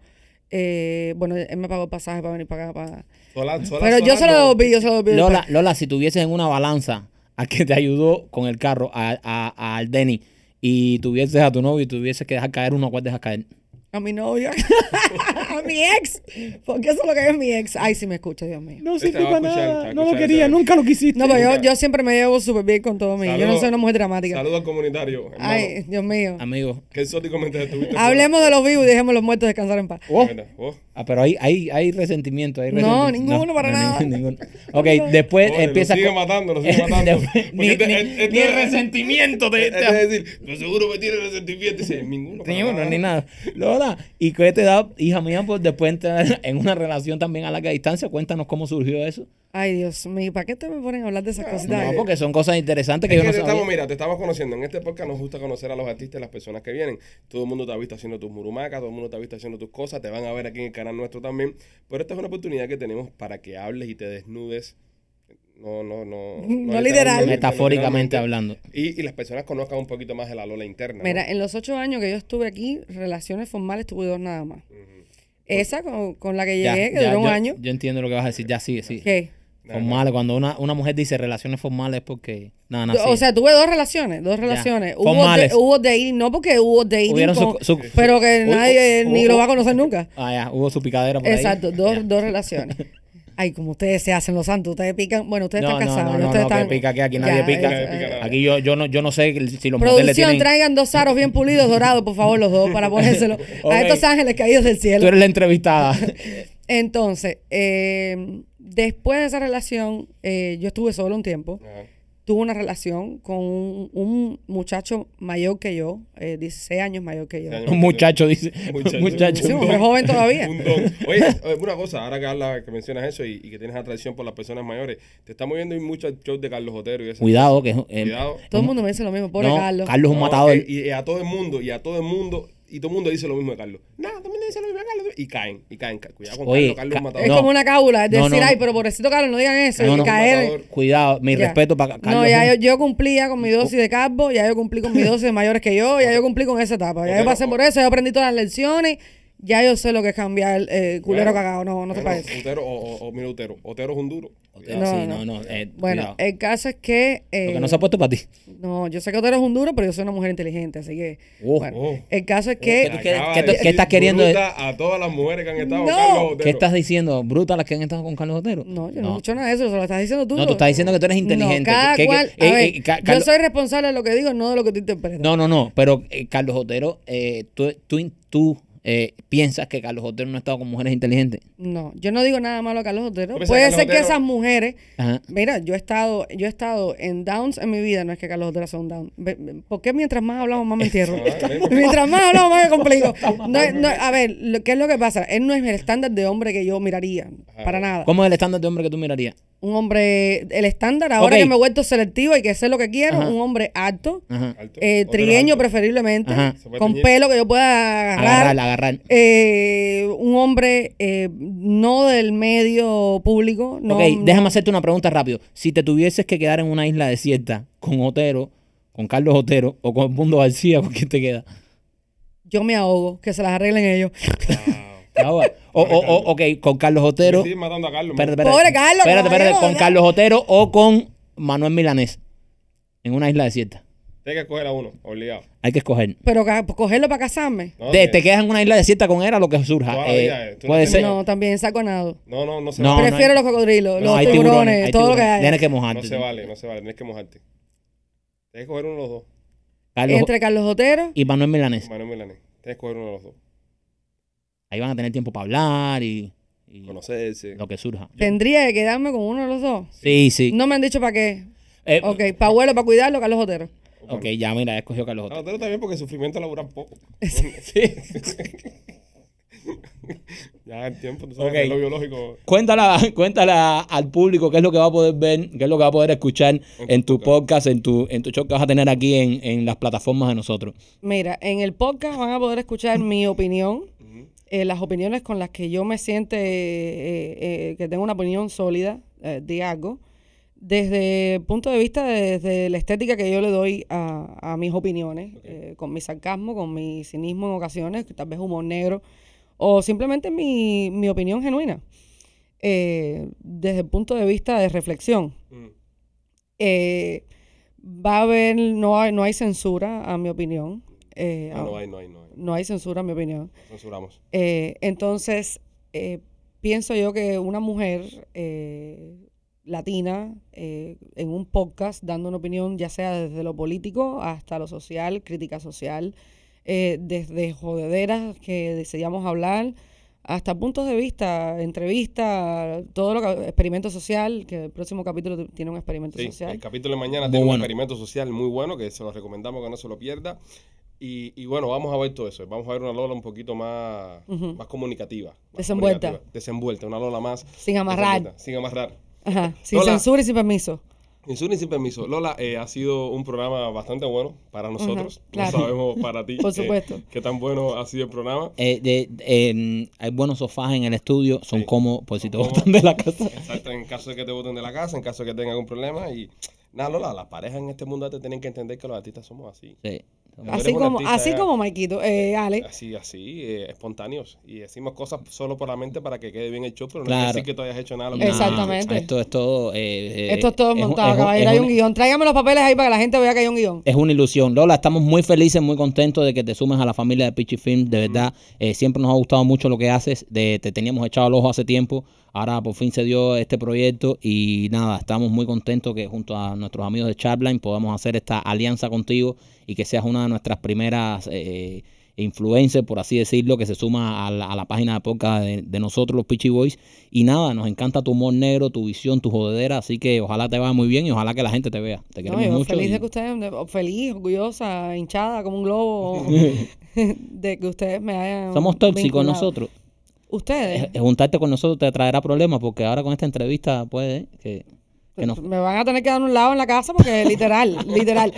Eh, bueno, él me pagó el pasaje para venir para acá. Para... Sola- sola- Pero yo se lo devolví, yo se lo devolví. Lola, Lola, si tuvieses en una balanza a que te ayudó con el carro, a, a, a al Denny, y tuvieses a tu novio y tuvieses que dejar caer uno, ¿cuál dejas caer? A mi novia. [laughs] a mi ex. Porque eso es lo que es mi ex. Ay, si me escucha, Dios mío. No Este va a escuchar, te va a escuchar, te va a- nunca lo quisiste. No, pero yo, Nunca. yo siempre me llevo súper bien con todo mío. Yo no soy una mujer dramática. Saludos al comunitario. hermano. Ay, Dios mío. Amigo. Qué exóticamente estuviste. Hablemos de los vivos y dejemos los muertos descansar en paz. Oh. Oh. Ah, pero hay, hay, hay resentimiento. Hay No, resentimiento. ninguno para nada. ninguno. [laughs] Ok, después Oye, empieza Lo sigue con- matando, lo [laughs] sigue matando. Ni, este- ni- este- ni resentimiento te, este- te- Es decir, pues seguro que tiene resentimiento. Dice, ninguno. para Ni uno, nada. ni nada. Lola, ¿y qué te da, hija mía, por después entrar [laughs] en una relación también a larga distancia? Cuéntanos cómo surgió eso. Ay, Dios mío. ¿Para qué te me ponen a hablar de esas cositas? No, porque son cosas interesantes que Es yo que no te sabía. estamos, mira, te estamos conociendo. En este podcast nos gusta conocer a los artistas y las personas que vienen. Todo el mundo te ha visto haciendo tus murumacas, todo el mundo te ha visto haciendo tus cosas. Te van a ver aquí en el canal nuestro también. Pero esta es una oportunidad que tenemos para que hables y te desnudes. No, no, no. [laughs] No literal. Metafóricamente hablando. Y, y las personas conozcan un poquito más de la Lola interna. ¿no? Mira, en los ocho años que yo estuve aquí, relaciones formales tuve dos nada más. Esa con, con la que Ya, llegué, que ya, duró un yo, año. Yo entiendo lo que vas a decir. Ya sigue, sí. ¿Qué? Formales. Cuando una, una mujer dice relaciones formales es porque... No, no, O sí. sea, tuve dos relaciones, dos relaciones. Hubo, Formales. de, hubo dating, no porque hubo dating, con- su- su- pero que nadie ni lo va a conocer nunca. Ah, ya, hubo su picadera por ahí. Exacto, dos, dos relaciones. [laughs] Ay, como ustedes se hacen los santos, ustedes pican. Bueno, ustedes No, están no, casados, no, no, ustedes no, que están. pica, que aquí nadie Ya, pica. nada. Aquí yo, yo, no, yo no sé si los Producción, tienen... traigan dos aros bien pulidos, dorados, por favor, los dos, para [laughs] ponérselo Ok. a estos ángeles caídos del Tú cielo. eres la entrevistada. [laughs] Entonces, eh, después de esa relación, eh, yo estuve solo un tiempo. Ajá. tuve una relación con un, un muchacho mayor que yo, eh, 16 años mayor que yo. 16 años. Un muchacho dice. Muchacho. Un muchacho. Sí, un hombre joven todavía. Un don. Oye, eh, una cosa, ahora que hablas, que mencionas eso y, y que tienes atracción por las personas mayores, te estamos viendo mucho el show de Carlos Otero y eso. Cuidado, que es. eh, Cuidado. Todo el mundo me dice lo mismo, pobre no, Carlos. Carlos es un No, matador. eh, y a todo el mundo, y a todo el mundo, y todo el mundo dice lo mismo de Carlos. No, también dice lo mismo de Carlos. Y caen, y caen. Cuidado con Oye, Carlos, Carlos ca- matador. Es como una cábula, es decir, no. ay, pero pobrecito Carlos, no digan eso. No, y no. caer. Matador. Cuidado, mi Ya. respeto para Carlos. No, ya yo, yo cumplí ya con mi dosis de carbo, ya yo cumplí con mi [laughs] dosis de mayores que yo, ya yo cumplí con esa etapa. Ya yo pasé por eso, ya aprendí todas las lecciones, ya yo sé lo que es cambiar eh, culero Bueno, cagado, no, no te Bueno, parece. Otero, o, o, o mira Otero. Otero es un duro. No, sí, no. no, eh, Bueno, cuidado. el caso es que... eh, Lo que no se ha puesto para ti. no, yo sé que Otero es un duro, pero yo soy una mujer inteligente, así que... Oh, bueno, oh. el caso es ¿Qué- que... qué- estás queriendo bruta a todas las mujeres que han estado con. Carlos Otero. ¿Qué estás diciendo? ¿Brutas las que han estado con Carlos Otero? No, yo no, he dicho nada de eso, se lo estás diciendo tú. No, tú estás diciendo que tú eres inteligente. No, cada cual, eh, a ver, eh, Ca- yo soy responsable de lo que digo, no de lo que tú interpretas. No, no, no. Pero eh, Carlos Otero, eh, tú, tú, tú, eh, piensas que Carlos Otero no ha estado con mujeres inteligentes. No, yo no digo nada malo a Carlos Otero. ¿Tú piensas Puede Carlos ser que esas mujeres, Ajá. mira, yo he estado, yo he estado en downs en mi vida, no es que Carlos Otero sea un down. ¿Por qué mientras más hablamos más me entierro? [laughs] Mientras más hablamos más me complico. [laughs] No, es- no, a ver, lo- ¿qué es lo que pasa? Él no es el estándar de hombre que yo miraría, para nada. ¿Cómo es el estándar de hombre que tú mirarías? Un hombre, el estándar, ahora que me he vuelto selectivo y que sé lo que quiero, Ajá. un hombre alto, Ajá. Eh, trigueño alto. preferiblemente, Ajá. Con pelo que yo pueda agarrar. Agarrar, agarrar. Eh, un hombre eh, no del medio público. No, ok, déjame hacerte una pregunta rápido. Si te tuvieses que quedar en una isla desierta con Otero, con Carlos Otero o con Mundo García, ¿con quién te queda? Yo me ahogo, que se las arreglen ellos. Wow. O, o, o, ok, con Carlos Otero. Sigue matando a Carlos. Espérate, espérate. Pobre Carlos, Espérate, espérate. Con. Carlos Otero o con Manuel Milanés. En una isla desierta. Tienes que escoger a uno, obligado. Hay que escoger. Pero ca- cogerlo para casarme. No, Te, que- te quedas en una isla desierta con él a lo que surja. Todavía, Eh, eh, tú no puede tienes- ser. No, también saco nado. no, no, no se No, vale. Prefiero hay- los cocodrilos, No, los hay tiburones, hay todo lo que tiburones. hay. Tienes que mojarte. No se vale, no se vale. Tienes que mojarte. Tienes que escoger uno de los dos. Carlos Entre Carlos Otero, y Manuel Milanés. Manuel Milanés. Tienes que escoger uno de los dos. Ahí van a tener tiempo para hablar y, y Conocerse. lo que surja. tendría que quedarme con uno de los dos. Sí, sí. No me han dicho para qué. Eh, Ok, para abuelo, para cuidarlo, Carlos Otero. Ok, ya mira, escogió Carlos Otero. Otero también porque el sufrimiento laboral poco. [laughs] Sí. [laughs] ya el tiempo, tú sabes Ok. que lo biológico. Cuéntala, [laughs] cuéntala al público qué es lo que va a poder ver, qué es lo que va a poder escuchar en tu podcast, en tu, en tu show que vas a tener aquí en, en las plataformas de nosotros. Mira, en el podcast van a poder escuchar mi opinión, eh, las opiniones con las que yo me siente eh, eh, que tengo una opinión sólida eh, de algo, desde el punto de vista de, desde la estética que yo le doy a, a mis opiniones, eh, con mi sarcasmo, con mi cinismo en ocasiones, tal vez humor negro, o simplemente mi, mi opinión genuina, eh, desde el punto de vista de reflexión. Mm. Eh, va a haber, no hay, no hay censura, a mi opinión. Ah, no hay, no hay, no hay. no hay censura, a mi opinión. Censuramos. Entonces, pienso yo que una mujer latina eh, en un podcast dando una opinión, ya sea desde lo político hasta lo social, crítica social, eh, desde jodederas que deseamos hablar, hasta puntos de vista, entrevista, todo lo que, experimento social, que el próximo capítulo tiene un experimento Sí, social. el capítulo de mañana Muy tiene un experimento social muy bueno que se lo recomendamos que no se lo pierda. Y, y bueno, vamos a ver todo eso. Vamos a ver una Lola un poquito más, más comunicativa. más Desenvuelta. comunicativa. Desenvuelta, una Lola más. Sin amarrar. Sin amarrar. Ajá, sin Lola. censura y sin permiso. Sin sur ni sin permiso. Lola, eh, ha sido un programa bastante bueno para nosotros. claro. No sabemos para ti [laughs] Por eh, supuesto. qué tan bueno ha sido el programa. Eh, de- hay buenos sofás en el estudio, son Sí. cómodos por si te botan de la casa. Exacto, en caso de que te voten de la casa, en caso de que tengan algún problema. Y nada, Lola, las parejas en este mundo te tienen que entender que los artistas somos así. Sí. Así como, así como Maikito, eh, Ale. Así, así, eh, espontáneos. Y decimos cosas solo por la mente para que quede bien el show, pero no Claro. quiere decir que tú hayas hecho nada. lo que Exactamente. Esto es todo. eh, eh, Esto es todo montado, es caballero. es Hay un- un guion. Tráigame los papeles ahí para que la gente vea que hay un guion. Es una ilusión. Lola, estamos muy felices, muy contentos de que te sumes a la familia de Pichi Film. De verdad, eh, siempre nos ha gustado mucho lo que haces. De, te teníamos echado el ojo hace tiempo. Ahora por fin se dio este proyecto y nada, estamos muy contentos que junto a nuestros amigos de Chatline podamos hacer esta alianza contigo y que seas una de nuestras primeras eh, influencer, por así decirlo, que se suma a la, a la página de podcast de, de nosotros, los Pitchy Boys. Y nada, nos encanta tu humor negro, tu visión, tu jodedera, así que ojalá te vaya muy bien y ojalá que la gente te vea. Te No, queremos yo mucho. feliz y- de que ustedes, de- feliz, orgullosa, hinchada como un globo, [laughs] de que ustedes me hayan. Somos tóxicos vinculado. nosotros. Ustedes. Juntarte con nosotros te traerá problemas porque ahora con esta entrevista puede que, que nos Me van a tener que dar un lado en la casa porque [laughs] literal, literal.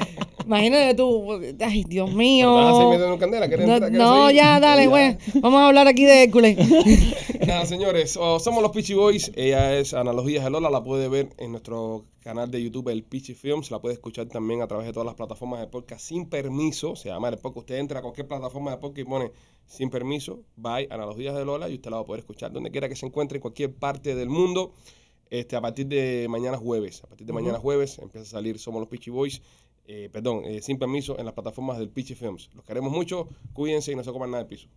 Imagínate tú, ay, Dios mío. ¿Quieres No, quieres no, ya, dale, güey. Vamos a hablar aquí de Hércules. [laughs] Nada, señores, oh, somos los Peachy Boys. Ella es Analogías de Lola. La puede ver en nuestro canal de YouTube, el Peachy Films. La puede escuchar también a través de todas las plataformas de podcast sin permiso. Se llama el podcast. Usted entra a cualquier plataforma de podcast y pone sin permiso, by Analogías de Lola, y usted la va a poder escuchar donde quiera que se encuentre, en cualquier parte del mundo. Este, a partir de mañana jueves. A partir de mañana jueves empieza a salir Somos los Peachy Boys. eh, perdón, eh, sin permiso en las plataformas del Peachy Films. Los queremos mucho. Cuídense y no se coman nada de piso.